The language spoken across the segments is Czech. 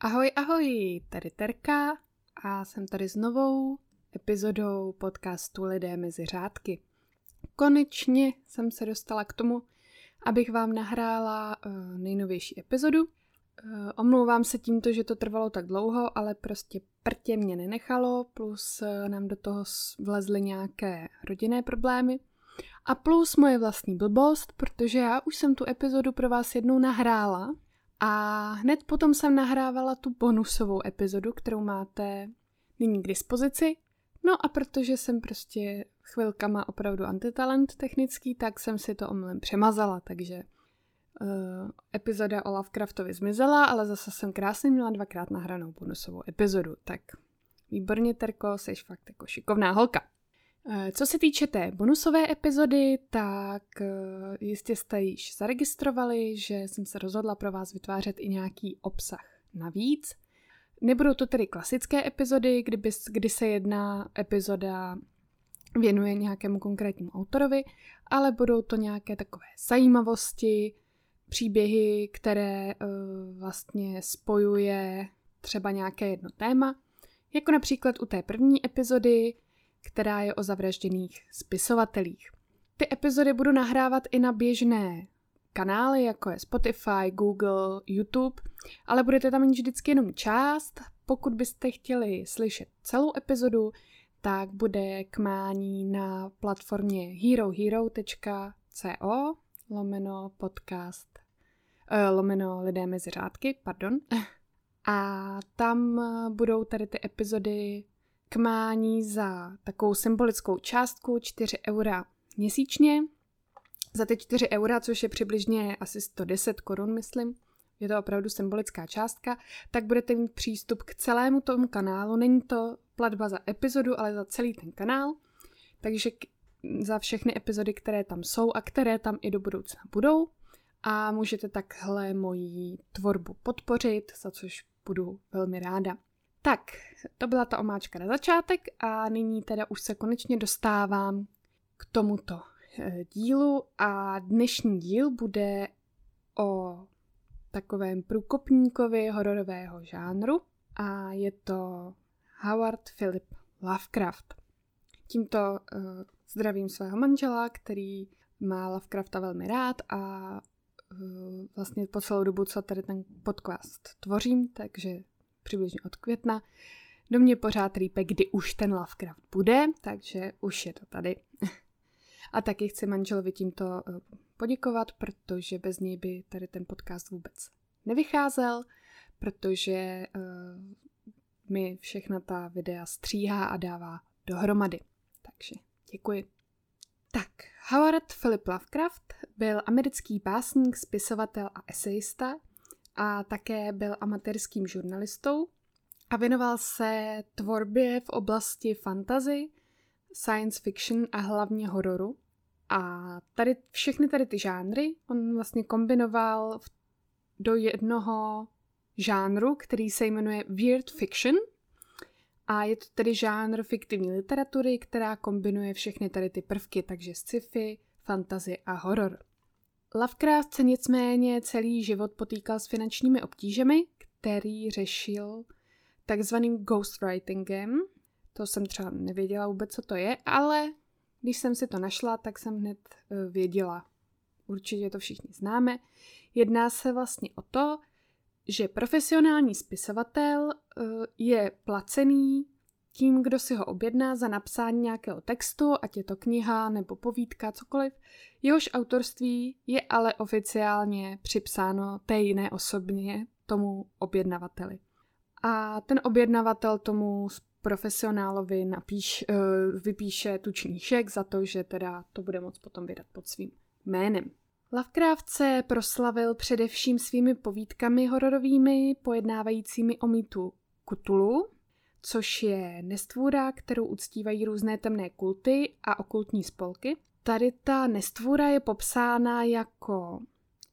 Ahoj, ahoj, tady Terka a jsem tady s novou epizodou podcastu Lidé mezi řádky. Konečně jsem se dostala k tomu, abych vám nahrála uh, nejnovější epizodu. Uh, omlouvám se tímto, že to trvalo tak dlouho, ale prostě prtě mě nenechalo, plus uh, nám do toho vlezly nějaké rodinné problémy. A plus moje vlastní blbost, protože já už jsem tu epizodu pro vás jednou nahrála, a hned potom jsem nahrávala tu bonusovou epizodu, kterou máte nyní k dispozici. No a protože jsem prostě chvilkama opravdu antitalent technický, tak jsem si to omylem přemazala, takže uh, epizoda o Lovecraftovi zmizela, ale zase jsem krásně měla dvakrát nahranou bonusovou epizodu, tak výborně, Terko, jsi fakt jako šikovná holka. Eh, co se týče té bonusové epizody, tak eh, jistě jste již zaregistrovali, že jsem se rozhodla pro vás vytvářet i nějaký obsah navíc. Nebudou to tedy klasické epizody, kdyby, kdy se jedna epizoda věnuje nějakému konkrétnímu autorovi, ale budou to nějaké takové zajímavosti, příběhy, které uh, vlastně spojuje třeba nějaké jedno téma. Jako například u té první epizody která je o zavražděných spisovatelích. Ty epizody budu nahrávat i na běžné kanály, jako je Spotify, Google, YouTube, ale budete tam mít vždycky jenom část. Pokud byste chtěli slyšet celou epizodu, tak bude k mání na platformě herohero.co lomeno podcast eh, lomeno lidé mezi řádky, pardon. A tam budou tady ty epizody k mání za takovou symbolickou částku 4 eura měsíčně. Za ty 4 eura, což je přibližně asi 110 korun, myslím, je to opravdu symbolická částka, tak budete mít přístup k celému tomu kanálu. Není to platba za epizodu, ale za celý ten kanál. Takže za všechny epizody, které tam jsou a které tam i do budoucna budou. A můžete takhle moji tvorbu podpořit, za což budu velmi ráda. Tak, to byla ta omáčka na začátek a nyní teda už se konečně dostávám k tomuto eh, dílu a dnešní díl bude o takovém průkopníkovi hororového žánru a je to Howard Philip Lovecraft. Tímto uh, zdravím svého manžela, který má Lovecrafta velmi rád a uh, vlastně po celou dobu, co tady ten podcast tvořím, takže přibližně od května. Do mě pořád rýpe, kdy už ten Lovecraft bude, takže už je to tady. A taky chci manželovi tímto eh, poděkovat, protože bez něj by tady ten podcast vůbec nevycházel, protože uh, mi všechna ta videa stříhá a dává dohromady. Takže děkuji. Tak, Howard Philip Lovecraft byl americký básník, spisovatel a esejista, a také byl amatérským žurnalistou a věnoval se tvorbě v oblasti fantasy, science fiction a hlavně hororu. A tady všechny tady ty žánry on vlastně kombinoval do jednoho žánru, který se jmenuje Weird Fiction. A je to tedy žánr fiktivní literatury, která kombinuje všechny tady ty prvky, takže sci-fi, fantasy a horor. Lovecraft se nicméně celý život potýkal s finančními obtížemi, který řešil takzvaným ghostwritingem. To jsem třeba nevěděla vůbec, co to je, ale když jsem si to našla, tak jsem hned eh, věděla. Určitě to všichni známe. Jedná se vlastně o to, že profesionální spisovatel eh, je placený tím, kdo si ho objedná za napsání nějakého textu, ať je to kniha nebo povídka, cokoliv, jehož autorství je ale oficiálně připsáno té jiné osobně, tomu objednavateli. A ten objednavatel tomu profesionálovi napíš, eh, vypíše tučníšek za to, že teda to bude moct potom vydat pod svým jménem. Lovecraft se proslavil především svými povídkami hororovými, pojednávajícími o mýtu Kutulu, což je nestvůra, kterou uctívají různé temné kulty a okultní spolky. Tady ta nestvůra je popsána jako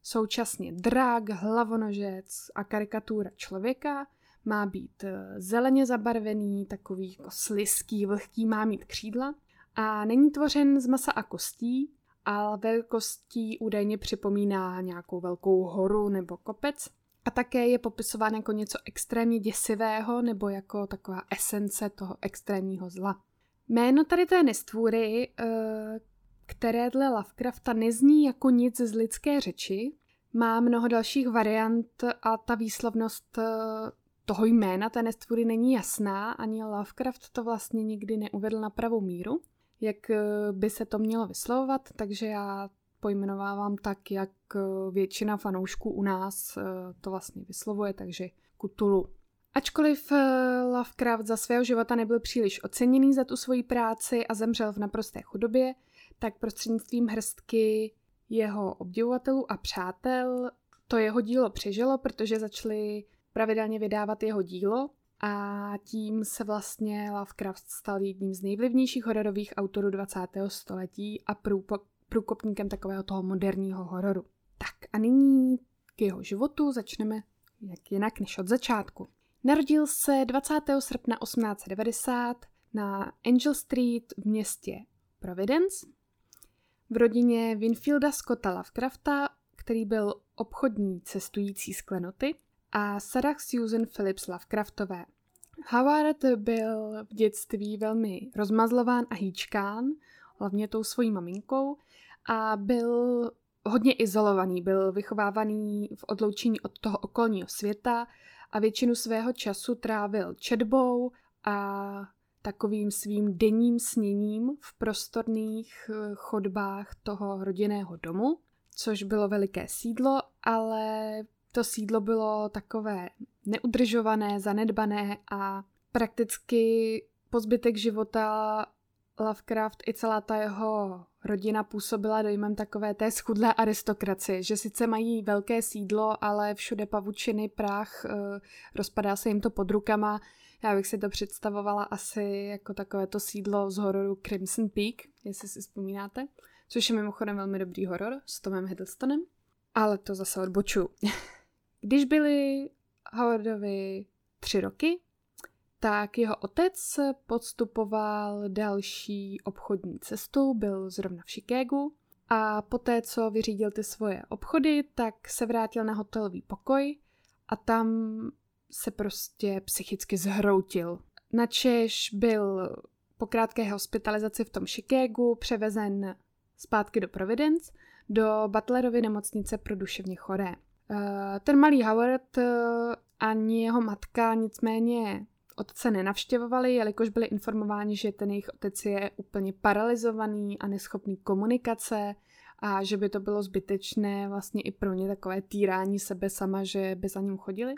současně drak, hlavonožec a karikatura člověka. Má být eh, zeleně zabarvený, takový jako sliský, vlhký, má mít křídla. A není tvořen z masa a kostí, a velikostí údajně připomíná nějakou velkou horu nebo kopec a také je popisován jako něco extrémně děsivého nebo jako taková esence toho extrémního zla. Jméno tady té nestvůry, eh, které dle Lovecrafta nezní jako nic z lidské řeči, má mnoho dalších variant a ta výslovnost eh, toho jména té nestvůry není jasná, ani Lovecraft to vlastně nikdy neuvedl na pravou míru, jak eh, by se to mělo vyslovovat, takže já pojmenovávám tak, jak eh, většina fanoušků u nás to vlastně vyslovuje, takže Kutulu. Ačkoliv Lovecraft za svého života nebyl příliš oceněný za tu svoji práci a zemřel v naprosté chudobě, tak prostřednictvím hrstky jeho obdivovatelů a přátel to jeho dílo přežilo, protože začali pravidelně vydávat jeho dílo a tím se vlastně Lovecraft stal jedním z nejvlivnějších hororových autorů 20. století a průkopníkem takového toho moderního hororu. Tak a nyní k jeho životu začneme jak jinak než od začátku. Narodil se 20. srpna 1890 na Angel Street v městě Providence v rodině Winfielda Scotta Lovecrafta, který byl obchodní cestující z klenoty, a Sarah Susan Phillips Lovecraftové. Howard byl v dětství velmi rozmazlován a hýčkán, hlavně tou svojí maminkou, a byl hodně izolovaný, byl vychovávaný v odloučení od toho okolního světa a většinu svého času trávil četbou a takovým svým denním sněním v prostorných eh, chodbách toho rodinného domu, což bylo veliké sídlo, ale to sídlo bylo takové neudržované, zanedbané a prakticky po zbytek života Lovecraft i celá ta jeho rodina působila dojmem takové té schudlé aristokracie, že sice mají velké sídlo, ale všude pavučiny, prach, eh, rozpadá se jim to pod rukama, já bych si to představovala asi jako takové to sídlo z hororu Crimson Peak, jestli si vzpomínáte, což je mimochodem velmi dobrý horor s Tomem Hiddlestonem, ale to zase odboču. Když byli Howardovi tři roky, tak jeho otec podstupoval další obchodní cestu, byl zrovna v Chicagu a poté, co vyřídil ty svoje obchody, tak se vrátil na hotelový pokoj a tam se prostě psychicky zhroutil. Načež byl po krátké hospitalizaci v tom Chicagu převezen zpátky do Providence, do Butlerovy nemocnice pro duševně choré. Eh, ten malý Howard eh, ani jeho matka nicméně otce nenavštěvovali, jelikož byli informováni, že ten jejich otec je úplně paralizovaný a neschopný komunikace a že by to bylo zbytečné vlastně i pro ně takové týrání sebe sama, že by za ním chodili.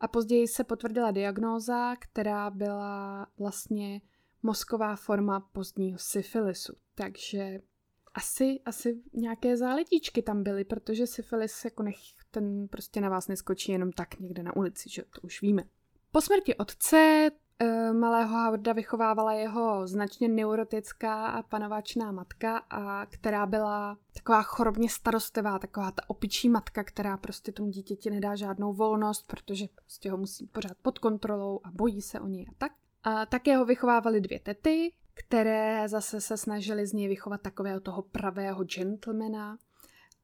A později se potvrdila diagnóza, která byla vlastně mozková forma pozdního syfilisu. Takže asi, asi nějaké záletíčky tam byly, protože syfilis jako nech, ten prostě na vás neskočí jenom tak někde na ulici, že to už víme. Po smrti otce e, malého Howarda vychovávala jeho značně neurotická a panováčná matka, a která byla taková chorobně starostlivá, taková ta opičí matka, která prostě tomu dítěti nedá žádnou volnost, protože prostě ho musí pořád pod kontrolou a bojí se o něj a tak. A také ho vychovávali dvě tety, které zase se snažili z něj vychovat takového toho pravého gentlemana.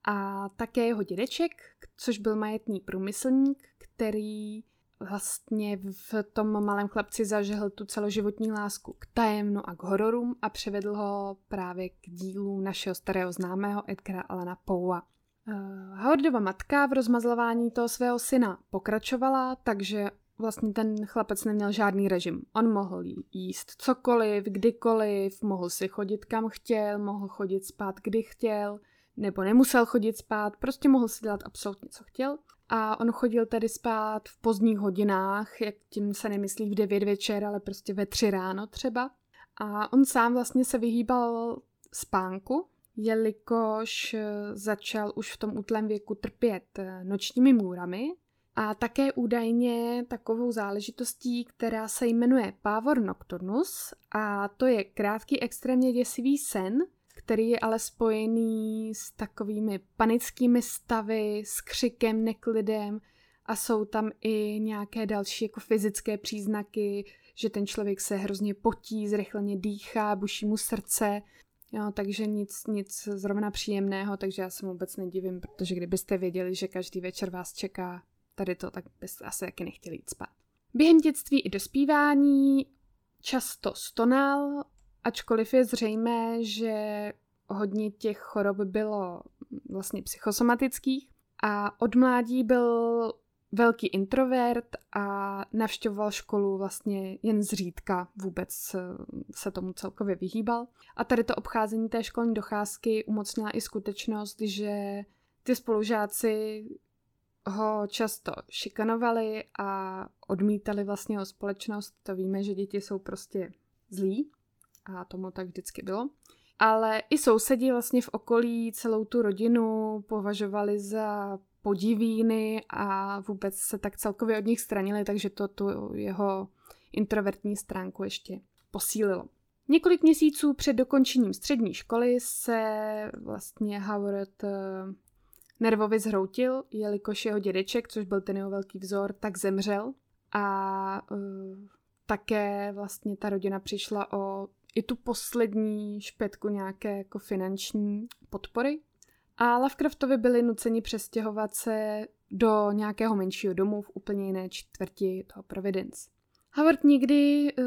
A také jeho dědeček, což byl majetný průmyslník, který vlastně v tom malém chlapci zažil tu celoživotní lásku k tajemnu a k hororům a převedl ho právě k dílu našeho starého známého Edgara Alana Poua. Uh, Howardova matka v rozmazlování toho svého syna pokračovala, takže vlastně ten chlapec neměl žádný režim. On mohl jíst cokoliv, kdykoliv, mohl si chodit kam chtěl, mohl chodit spát kdy chtěl, nebo nemusel chodit spát, prostě mohl si dělat absolutně co chtěl. A on chodil tedy spát v pozdních hodinách, jak tím se nemyslí v 9 večer, ale prostě ve 3 ráno třeba. A on sám vlastně se vyhýbal spánku, jelikož eh, začal už v tom útlém věku trpět eh, nočními můrami a také údajně takovou záležitostí, která se jmenuje Pavor Nocturnus a to je krátký extrémně děsivý sen, který je ale spojený s takovými panickými stavy, s křikem, neklidem a jsou tam i nějaké další jako fyzické příznaky, že ten člověk se hrozně potí, zrychleně dýchá, buší mu srdce, jo, takže nic, nic zrovna příjemného, takže já se vůbec nedivím, protože kdybyste věděli, že každý večer vás čeká tady to, tak bys asi taky nechtěl jít spát. Během dětství i dospívání často stonal, ačkoliv je zřejmé, že hodně těch chorob bylo vlastně psychosomatických a od mládí byl velký introvert a navštěvoval školu vlastně jen zřídka, vůbec se tomu celkově vyhýbal. A tady to obcházení té školní docházky umocnila i skutečnost, že ty spolužáci ho často šikanovali a odmítali vlastně o společnost. To víme, že děti jsou prostě zlí a tomu tak vždycky bylo. Ale i sousedí vlastně v okolí celou tu rodinu považovali za podivíny a vůbec se tak celkově od nich stranili, takže to tu jeho introvertní stránku ještě posílilo. Několik měsíců před dokončením střední školy se vlastně Howard eh, nervově zhroutil, jelikož jeho dědeček, což byl ten jeho velký vzor, tak zemřel a uh, také vlastně ta rodina přišla o i tu poslední špetku nějaké jako finanční podpory. A Lovecraftovi byli nuceni přestěhovat se do nějakého menšího domu v úplně jiné čtvrti toho Providence. Howard nikdy uh,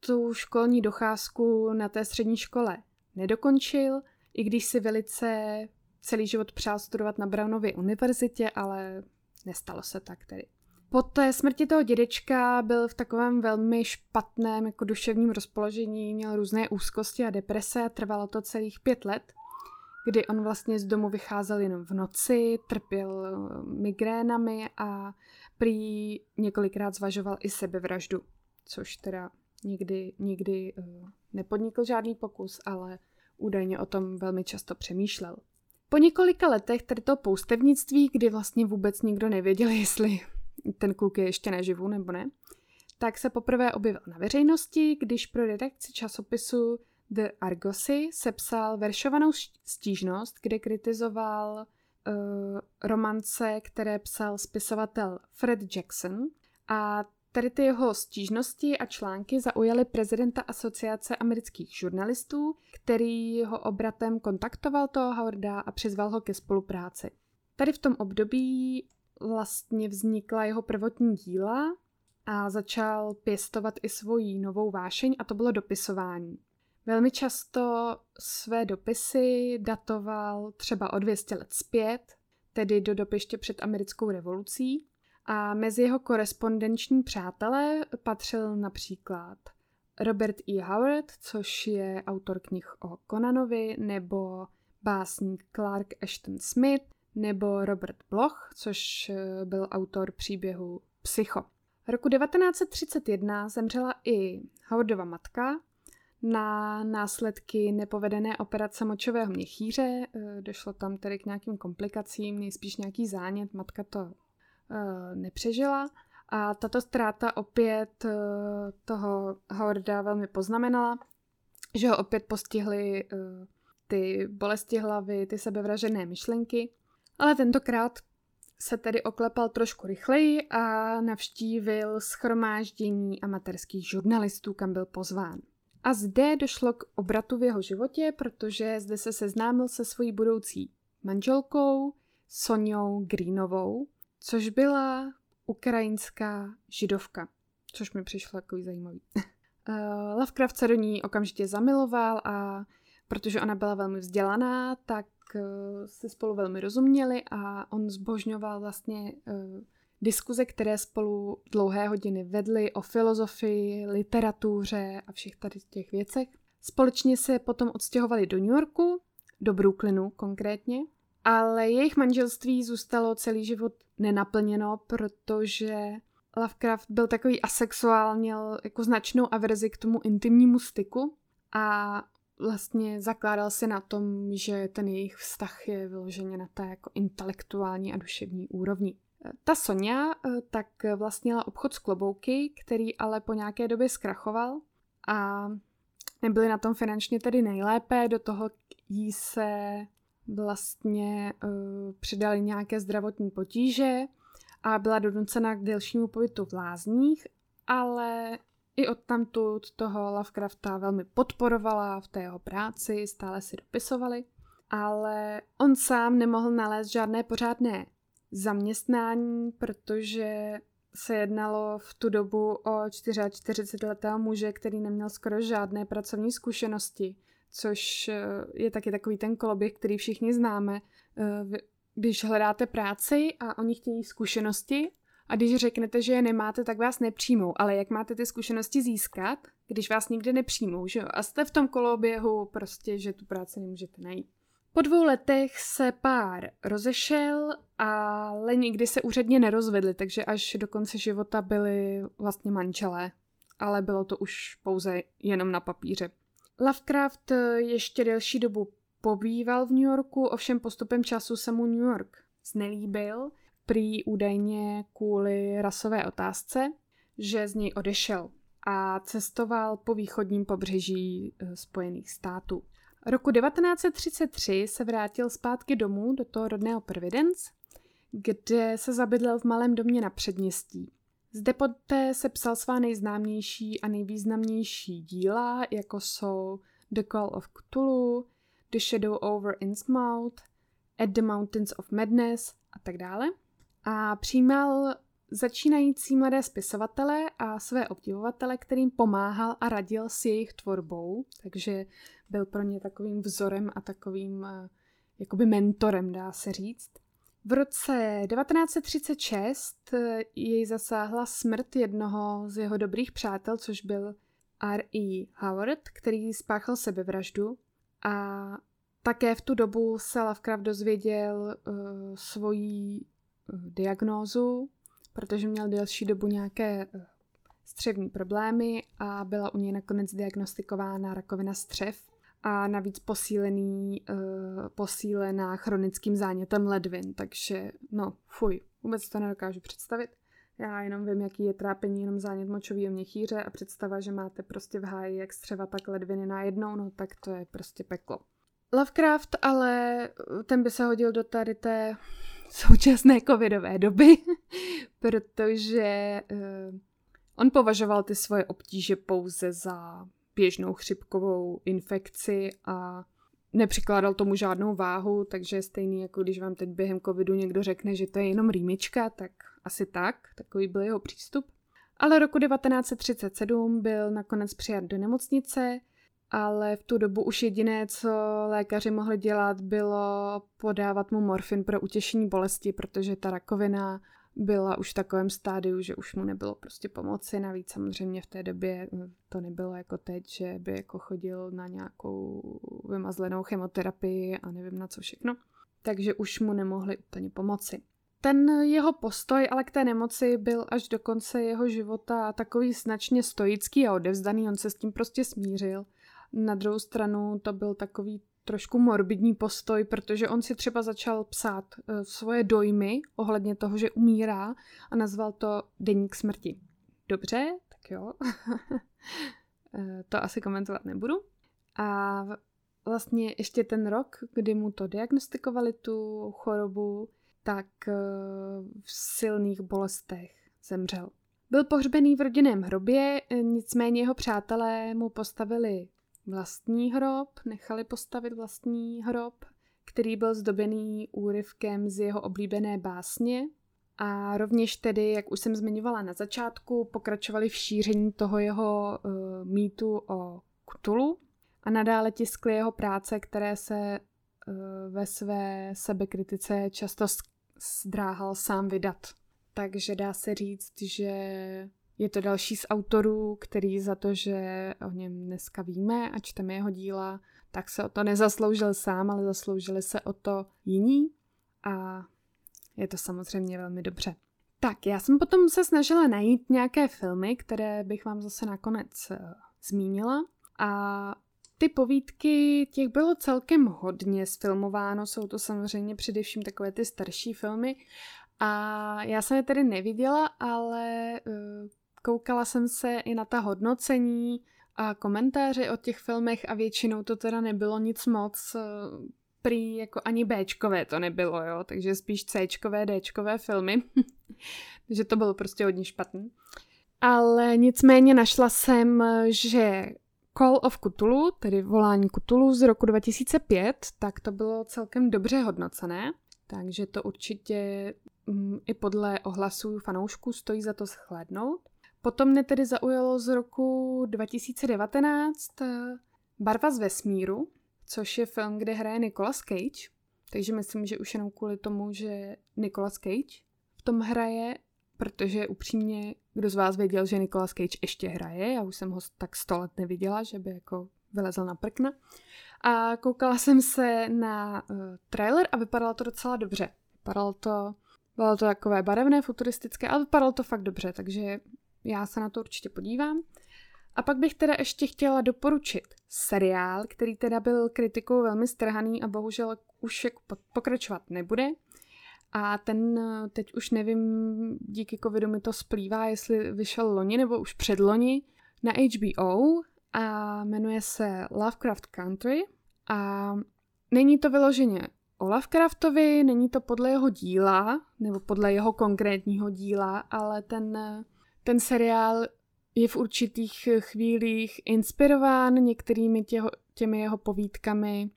tu školní docházku na té střední škole nedokončil, i když si velice celý život přál studovat na Brownově univerzitě, ale nestalo se tak tedy. Po té smrti toho dědečka byl v takovém velmi špatném jako duševním rozpoložení, měl různé úzkosti a deprese a trvalo to celých pět let, kdy on vlastně z domu vycházel jenom v noci, trpěl eh, migrénami a prý několikrát zvažoval i sebevraždu, což teda nikdy, nikdy uh, nepodnikl žádný pokus, ale údajně o tom velmi často přemýšlel. Po několika letech tady to poustevnictví, kdy vlastně vůbec nikdo nevěděl, jestli ten kluk je ještě naživu nebo ne, tak se poprvé objevil na veřejnosti, když pro redakci časopisu The Argosy sepsal veršovanou stížnost, kde kritizoval uh, romance, které psal spisovatel Fred Jackson a Tady ty jeho stížnosti a články zaujaly prezidenta Asociace amerických žurnalistů, který ho obratem kontaktoval toho Howarda a přizval ho ke spolupráci. Tady v tom období vlastně vznikla jeho prvotní díla a začal pěstovat i svoji novou vášeň a to bylo dopisování. Velmi často své dopisy datoval třeba o 200 let zpět, tedy do doby ještě před americkou revolucí, a mezi jeho korespondenční přátelé patřil například Robert E. Howard, což je autor knih o Conanovi, nebo básník Clark Ashton Smith, nebo Robert Bloch, což eh, byl autor příběhu Psycho. Roku 1931 zemřela i Howardova matka na následky nepovedené operace močového měchýře. Eh, došlo tam tedy k nějakým komplikacím, nejspíš nějaký zánět, matka to Eh, nepřežila. A tato ztráta opět toho Howarda velmi poznamenala, že ho opět postihly ty bolesti hlavy, ty sebevražené myšlenky, ale tentokrát se tedy oklepal trošku rychleji a navštívil schromáždění amatérských žurnalistů, kam byl pozván. A zde došlo k obratu v jeho životě, protože zde se seznámil se svojí budoucí manželkou Sonjou Greenovou, což byla ukrajinská židovka, což mi přišlo takový zajímavý. uh, Lovecraft se do ní okamžitě zamiloval a protože ona byla velmi vzdělaná, tak uh, se spolu velmi rozuměli a on zbožňoval vlastně uh, diskuze, které spolu dlouhé hodiny vedly o filozofii, literatuře a všech tady těch věcech. Společně se potom odstěhovali do New Yorku, do Brooklynu konkrétně, ale jejich manželství zůstalo celý život nenaplněno, protože Lovecraft byl takový asexuál, měl jako značnou averzi k tomu intimnímu styku a vlastně zakládal se na tom, že ten jejich vztah je vyloženě na té jako intelektuální a duševní úrovni. Ta Sonja eh, tak vlastnila obchod s klobouky, který ale po nějaké době zkrachoval a nebyli na tom finančně tedy nejlépe, do toho jí se vlastně uh, přidali nějaké zdravotní potíže a byla donucena k delšímu pobytu v lázních, ale i od tamtud toho Lovecrafta velmi podporovala v té jeho práci, stále si dopisovali, ale on sám nemohl nalézt žádné pořádné zaměstnání, protože se jednalo v tu dobu o 44-letého muže, který neměl skoro žádné pracovní zkušenosti, což eh, je taky takový ten koloběh, který všichni známe. Eh, když hledáte práci a oni chtějí zkušenosti a když řeknete, že je nemáte, tak vás nepřijmou. Ale jak máte ty zkušenosti získat, když vás nikdy nepřijmou, že jo? A jste v tom koloběhu prostě, že tu práci nemůžete najít. Po dvou letech se pár rozešel, ale nikdy se úředně nerozvedli, takže až do konce života byli vlastně manželé. Ale bylo to už pouze jenom na papíře. Lovecraft ještě delší dobu pobýval v New Yorku, ovšem postupem času se mu New York znelíbil, prý údajně kvůli rasové otázce, že z něj odešel a cestoval po východním pobřeží eh, Spojených států. Roku 1933 se vrátil zpátky domů do toho rodného Providence, kde se zabydlel v malém domě na předměstí. Zde poté se psal svá nejznámější a nejvýznamnější díla, jako jsou The Call of Cthulhu, The Shadow over Innsmouth, At the Mountains of Madness a tak dále. A přijímal začínající mladé spisovatele a své obdivovatele, kterým pomáhal a radil s jejich tvorbou, takže byl pro ně takovým vzorem a takovým uh, jakoby mentorem, dá se říct. V roce 1936 eh, jej zasáhla smrt jednoho z jeho dobrých přátel, což byl R.E. Howard, který spáchal sebevraždu a také v tu dobu se Lovecraft dozvěděl uh, svoji diagnózu, protože měl delší dobu nějaké uh, střevní problémy a byla u něj nakonec diagnostikována rakovina střev a navíc posílený, uh, posílená chronickým zánětem ledvin, takže no, fuj, vůbec to nedokážu představit. Já jenom vím, jaký je trápení jenom zánět močového měchýře a představa, že máte prostě v háji jak střeva, tak ledviny najednou, no tak to je prostě peklo. Lovecraft ale ten by se hodil do tady té současné covidové doby, protože uh, on považoval ty svoje obtíže pouze za běžnou chřipkovou infekci a nepřikládal tomu žádnou váhu, takže stejný jako když vám teď během covidu někdo řekne, že to je jenom rýmička, tak asi tak, takový byl jeho přístup. Ale roku 1937 byl nakonec přijat do nemocnice, ale v tu dobu už jediné, co lékaři mohli dělat, bylo podávat mu morfin pro utěšení bolesti, protože ta rakovina byla už v takovém stádiu, že už mu nebylo prostě pomoci. Navíc samozřejmě v té době to nebylo jako teď, že by jako chodil na nějakou vymazlenou chemoterapii a nevím na co všechno. Takže už mu nemohli úplně pomoci. Ten jeho postoj ale k té nemoci byl až do konce jeho života takový značně stoický a odevzdaný, on se s tím prostě smířil. Na druhou stranu to byl takový trošku morbidní postoj, protože on si třeba začal psát uh, svoje dojmy ohledně toho, že umírá a nazval to Deník smrti. Dobře, tak jo. Eh, to asi komentovat nebudu. A vlastně ještě ten rok, kdy mu to diagnostikovali, tu chorobu, tak uh, v silných bolestech zemřel. Byl pohřbený v rodinném hrobě, nicméně jeho přátelé mu postavili vlastní hrob, nechali postavit vlastní hrob, který byl zdobený úryvkem z jeho oblíbené básně a rovněž tedy, jak už jsem zmiňovala na začátku, pokračovali v šíření toho jeho uh, mýtu o Kutulu a nadále tiskli jeho práce, které se uh, ve své sebekritice často zdráhal sám vydat. Takže dá se říct, že je to další z autorů, který za to, že o něm dneska víme a čteme jeho díla, tak se o to nezasloužil sám, ale zasloužili se o to jiní. A je to samozřejmě velmi dobře. Tak, já jsem potom se snažila najít nějaké filmy, které bych vám zase nakonec uh, zmínila. A ty povídky, těch bylo celkem hodně sfilmováno, jsou to samozřejmě především takové ty starší filmy. A já jsem je tedy neviděla, ale uh, koukala jsem se i na ta hodnocení a komentáře o těch filmech a většinou to teda nebylo nic moc, eh, prý jako ani Bčkové to nebylo, jo, takže spíš Cčkové, Dčkové filmy, takže to bylo prostě hodně špatný. Ale nicméně našla jsem, že Call of Cthulhu, tedy volání Cthulhu z roku 2005, tak to bylo celkem dobře hodnocené, takže to určitě mm, i podle ohlasů fanoušků stojí za to shlédnout. Potom mě tedy zaujalo z roku 2019 eh, Barva z vesmíru, což je film, kde hraje Nicolas Cage. Takže myslím, že už jenom kvůli tomu, že Nicolas Cage v tom hraje, protože upřímně, kdo z vás věděl, že Nicolas Cage ještě hraje, já už jsem ho tak sto let neviděla, že by jako vylezl na prkna. A koukala jsem se na uh, trailer a vypadalo to docela dobře. Vypadalo to, bylo to takové barevné, futuristické, ale vypadalo to fakt dobře, takže já se na to určitě podívám. A pak bych teda ještě chtěla doporučit seriál, který teda byl kritikou velmi strhaný a bohužel už jako pokračovat nebude. A ten teď už nevím, díky covidu mi to splývá, jestli vyšel loni nebo už předloni na HBO a jmenuje se Lovecraft Country a není to vyloženě o Lovecraftovi, není to podle jeho díla, nebo podle jeho konkrétního díla, ale ten, ten seriál je v určitých chvílích inspirován některými těho, těmi jeho povídkami.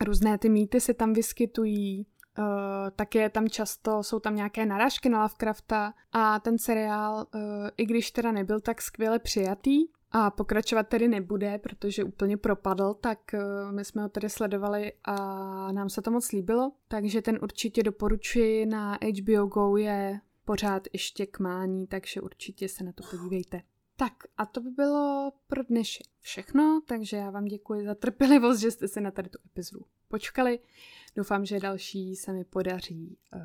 Různé ty mýty se tam vyskytují, uh, také tam často, jsou tam nějaké narážky na Lovecrafta a ten seriál, uh, i když teda nebyl tak skvěle přijatý, a pokračovat tedy nebude, protože úplně propadl, tak uh, my jsme ho tedy sledovali a nám se to moc líbilo, takže ten určitě doporučuji na HBO Go je pořád ještě k mání, takže určitě se na to podívejte. Tak a to by bylo pro dnešek všechno, takže já vám děkuji za trpělivost, že jste se na tady tu epizodu počkali. Doufám, že další se mi podaří uh,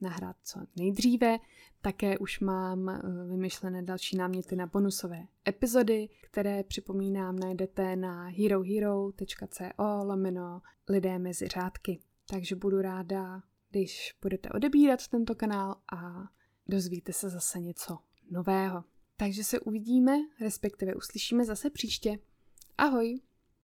nahrát co nejdříve. Také už mám uh, vymyšlené další náměty na bonusové epizody, které připomínám najdete na herohero.co lomeno lidé mezi řádky. Takže budu ráda, když budete odebírat tento kanál a dozvíte se zase něco nového. Takže se uvidíme, respektive uslyšíme zase příště. Ahoj!